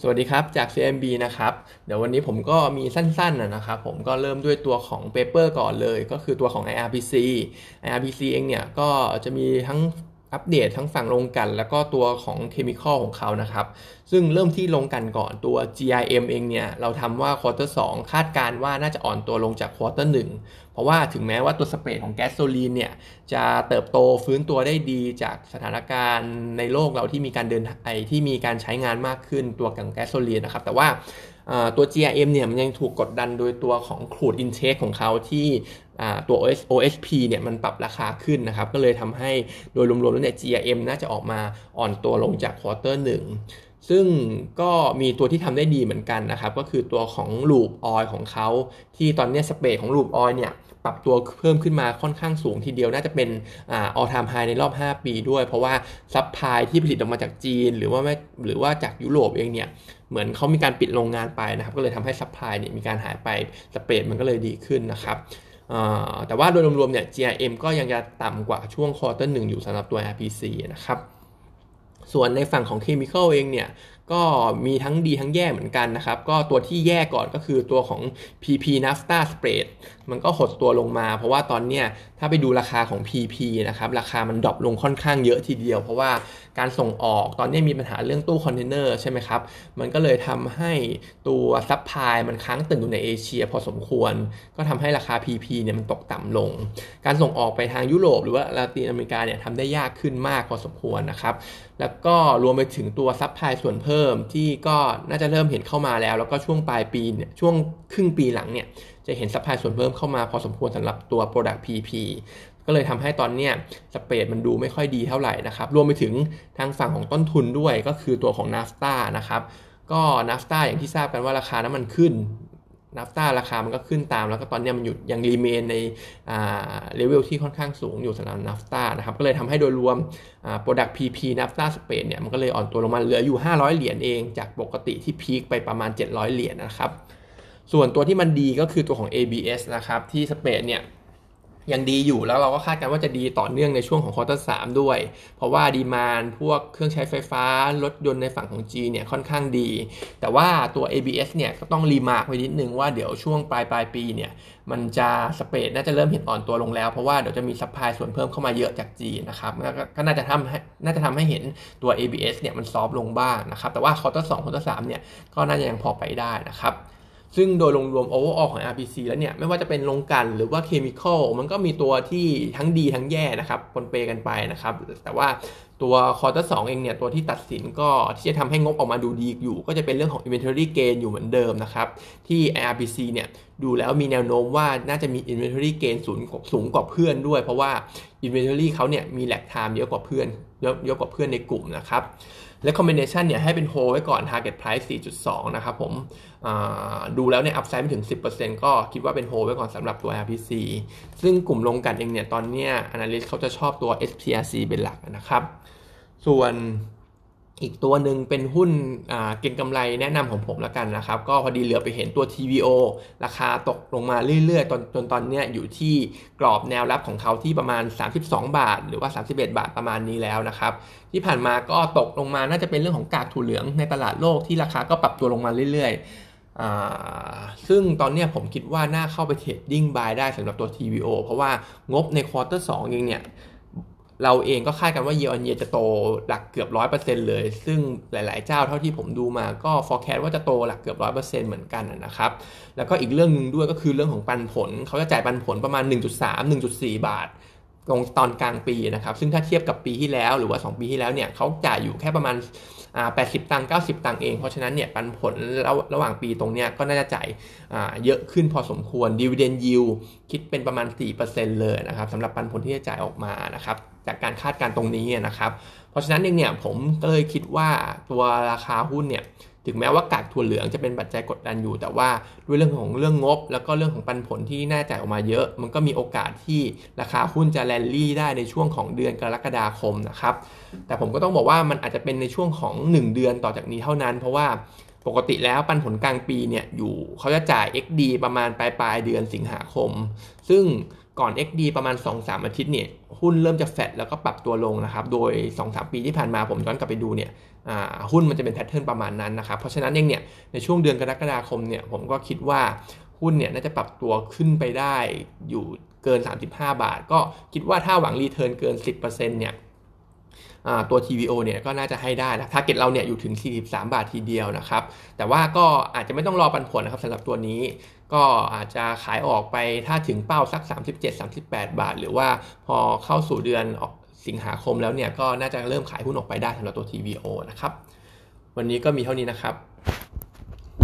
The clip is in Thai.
สวัสดีครับ จาก CMB นะครับ เดี๋ยววันนี้ผมก็มีสั้นๆนะครับ ผมก็เริ่มด้วยตัวของ paper ก่อนเลย ก็คือตัวของ IRPC IRPC เองเนี่ยก็จะมีทั้ง อัปเดตทั้งฝั่งโรงกลั่น แล้วก็ตัวของ chemical ของเขานะครับ ซึ่งเริ่มที่โรงกลั่นก่อนตัว GRM เองเนี่ย เราทำว่า quarter สองคาดการณ์ว่าน่าจะอ่อนตัวลงจาก quarter หนึ่งเพราะว่าถึงแม้ว่าตัว spread ของแก๊สโซลีนเนี่ย จะเติบโตฟื้นตัวได้ดีจากสถานการณ์ในโลกเราที่มีการเดินไอที่มีการใช้งานมากขึ้นตัวของแก๊สโซลีนนะครับแต่ว่า ตัว GRM เนี่ยมันยังถูกกดดันโดยตัวของครูดอินเทคของเขาที่ตัว OSP เนี่ยมันปรับราคาขึ้นนะครับ ก็เลยทำให้โดยรวมๆแล้วเนี่ย GRM น่าจะออกมาอ่อนตัวลงจากควอเตอร์หนึ่งซึ่งก็มีตัวที่ทำได้ดีเหมือนกันนะครับ ก็คือตัวของลูปออยของเขาที่ตอนนี้สเปรของลูปออยเนี่ย ปรับตัวเพิ่มขึ้นมาค่อนข้างสูงทีเดียว น่าจะเป็นall time high ในรอบ 5 ปีด้วย เพราะว่า supply ที่ผลิตออกมาจากจีน หรือว่าไม่หรือว่าจากยุโรปเองเนี่ยเหมือนเขามีการปิดโรงงานไปนะครับ ก็เลยทำให้ supply เนี่ยมีการหายไป spread มันก็เลยดีขึ้นนะครับแต่ว่าโดยรวมๆเนี่ย GRM ก็ยังจะต่ำกว่าช่วง quarter หนึ่งอยู่สำหรับตัว IRPC นะครับส่วนในฝั่งของ chemical เองเนี่ย ก็มีทั้งดีทั้งแย่เหมือนกันนะครับ ก็ตัวที่แย่ก่อนก็คือตัวของ PP Naphtha spread มันก็หดตัวลงมา เพราะว่าตอนเนี้ยถ้าไปดูราคาของ PP นะครับ ราคามัน drop ลงค่อนข้างเยอะทีเดียว เพราะว่าการส่งออกตอนนี้มีปัญหาเรื่องตู้คอนเทนเนอร์ใช่ไหมครับ มันก็เลยทำให้ตัว supply มันค้างเติ่งอยู่ในเอเชียพอสมควร ก็ทำให้ราคา PP เนี่ยมันตกต่ำลง การส่งออกไปทางยุโรปหรือว่าลาตินอเมริกาเนี่ยทำได้ยากขึ้นมากพอสมควรนะครับ แล้วก็รวมไปถึงตัว supply ส่วนเพิ่มที่ก็น่าจะเริ่มเห็นเข้ามาแล้ว แล้วก็ช่วงปลายปีเนี่ยช่วงครึ่งปีหลังเนี่ยจะเห็น supply ส่วนเพิ่มเข้ามาพอสมควรสำหรับตัว product PP ก็เลยทำให้ตอนเนี้ย spread มันดูไม่ค่อยดีเท่าไหร่นะครับ รวมไปถึงทางฝั่งของต้นทุนด้วยก็คือตัวของนาฟตานะครับ ก็นาฟตาอย่างที่ทราบกันว่าราคาน้ำมันขึ้น นัฟต้าราคามันก็ขึ้นตาม แล้วก็ตอนนี้มันอยู่ยัง remain ในเลเวลที่ค่อนข้างสูงอยู่สำหรับนัฟต้านะครับก็เลยทำให้โดยรวม product PP naphtha spread เนี่ยมันก็เลยอ่อนตัวลงมาเหลืออยู่ 500 เหรียญเองจากปกติที่ peak ไปประมาณ 700 เหรียญนะครับ ส่วนตัวที่มันดีก็คือตัวของ ABS นะครับที่ spread เนี่ย ยังดีอยู่แล้วเราก็คาดกันว่าจะดีต่อเนื่องในช่วงของ quarter สาม้วย เพราะว่า demand พวกเครื่องใช้ไฟฟ้ารถยนต์ในฝั่งของจีนเนี่ยค่อนข้างดี แต่ว่าตัว ABS เนี่ยก็ต้อง remark ไว้นิดนึงว่าเดี๋ยวช่วงปลายปลายปีเนี่ยมันจะ spread น่าจะเริ่มเห็นอ่อนตัวลงแล้ว เพราะว่าเดี๋ยวจะมี supply ส่วนเพิ่มเข้ามาเยอะจากจีนนะครับก็น่าจะทำให้น่าจะทำให้เห็นตัว ABS เนี่ยมัน soft ลงบ้างนะครับแต่ว่า quarter สอง quarter สามเนี่ยก็น่าจะยังพอไปได้นะครับ ซึ่งโดยรวมๆ overall ของ RPC แล้วเนี่ย ไม่ว่าจะเป็นลงกันหรือว่า chemical มันก็มีตัวที่ทั้งดีทั้งแย่นะครับปนเปกันไปนะครับ แต่ว่าตัวคอร์เตอร์สเองเนี่ย ตัวที่ตัดสินก็ที่จะทำให้งบออกมาดูดีอยู่ ก็จะเป็นเรื่องของ inventory gain อยู่เหมือนเดิมนะครับ ที่ RPC เนี่ย ดูแล้วมีแนวโน้มว่าน่าจะมี inventory gain สูงสูงกว่าเพื่อนด้วย เพราะว่า inventory เขาเนี่ยมี lag time เยอะกว่าเพื่อนเยอะกว่าเพื่อนในกลุ่มนะครับ และ combination เนี่ยให้เป็น hold ไว้ก่อน target price 4.2 นะครับผมดูแล้วเนี่ย upside ไม่ถึง 10%ก็คิดว่าเป็น hold ไว้ก่อนสำหรับตัว RPC ซึ่งกลุ่มลงกันเองเนี่ยตอนเนี้ย analyst เขาจะชอบตัว SPRC เป็นหลักนะครับ ส่วน อีกตัวหนึ่งเป็นหุ้นเก็งกำไรแนะนำของผมแล้วกันนะครับ ก็พอดีเหลือไปเห็นตัว TVO ราคาตกลงมาเรื่อยๆ จนจนตอนนี้อยู่ที่กรอบแนวรับของเขาที่ประมาณ 32 บาท หรือว่า 31 บาทประมาณนี้แล้วนะครับ ที่ผ่านมาก็ตกลงมาน่าจะเป็นเรื่องของกากถั่วเหลืองในตลาดโลกที่ราคาก็ปรับตัวลงมาเรื่อยๆซึ่งตอนนี้ผมคิดว่าน่าเข้าไป trading buy ได้สำหรับตัว TVO เพราะว่างบใน quarter สองเองเนี่ย เราเองก็คาดกันว่าเยอ r นเยจะโตหลักเกือบร้อยเปอร์เซ็นต์เลย ซึ่งหลาย ๆ เจ้าเท่าที่ผมดูมาก็ forecast ว่าจะโตหลักเกือบร้อยเปอร์เซ็นต์เหมือนกันนะครับ แล้วก็อีกเรื่องหนึ่งด้วยก็คือเรื่องของปันผล เขาจะจ่ายปันผลประมาณ 1.3 1.4 บาท ตรงตอนกลางปีนะครับ ซึ่งถ้าเทียบกับปีที่แล้วหรือว่า 2 ปีที่แล้วเนี่ยเขาจ่ายอยู่แค่ประมาณ80 ตังค์90 ตังค์เอง เพราะฉะนั้นเนี่ยปันผลระหว่างปีตรงเนี้ยก็น่าจะจ่ายเยอะขึ้นพอสมควร dividend yield คิดเป็นประมาณ 4%เลยนะครับสำหรับปันผลที่จะจ่ายออกมานะครับจากการคาดการตรงนี้นะครับ เพราะฉะนั้นเองเนี่ยผมก็เลยคิดว่าตัวราคาหุ้นเนี่ย ถึงแม้ว่ากากถั่วเหลืองจะเป็นปัจจัยกดดันอยู่ แต่ว่าด้วยเรื่องของเรื่องงบ แล้วก็เรื่องของปันผลที่น่าจ่ายออกมาเยอะ มันก็มีโอกาสที่ราคาหุ้นจะแลนลี่ได้ในช่วงของเดือนกรกฎาคมนะครับแต่ผมก็ต้องบอกว่ามันอาจจะเป็นในช่วงของ 1 เดือนต่อจากนี้เท่านั้น เพราะว่าปกติแล้วปันผลกลางปีเนี่ยอยู่เขาจะจ่าย XD ประมาณปลายปลายเดือนสิงหาคม ซึ่ง ก่อน XD ประมาณ 2-3 อาทิตย์เนี่ยหุ้นเริ่มจะ fade แล้วก็ปรับตัวลงนะครับ โดย 2-3 ปีที่ผ่านมาผมย้อนกลับไปดูเนี่ยหุ้นมันจะเป็น pattern ประมาณนั้นนะครับ เพราะฉะนั้นเองเนี่ยในช่วงเดือนกรกฎาคมเนี่ยผมก็คิดว่าหุ้นเนี่ยน่าจะปรับตัวขึ้นไปได้อยู่เกิน 35 บาท ก็คิดว่าถ้าหวัง return เกิน 10%เนี่ย ตัว TVO เนี่ยก็น่าจะให้ได้นะ target เราเนี่ยอยู่ถึง 43 บาททีเดียวนะครับ แต่ว่าก็อาจจะไม่ต้องรอปันผลนะครับสำหรับตัวนี้ ก็อาจจะขายออกไปถ้าถึงเป้าสัก 37-38 บาท หรือว่าพอเข้าสู่เดือนสิงหาคมแล้วเนี่ยก็น่าจะเริ่มขายหุ้นออกไปได้สำหรับตัว TVO นะครับ วันนี้ก็มีเท่านี้นะครับ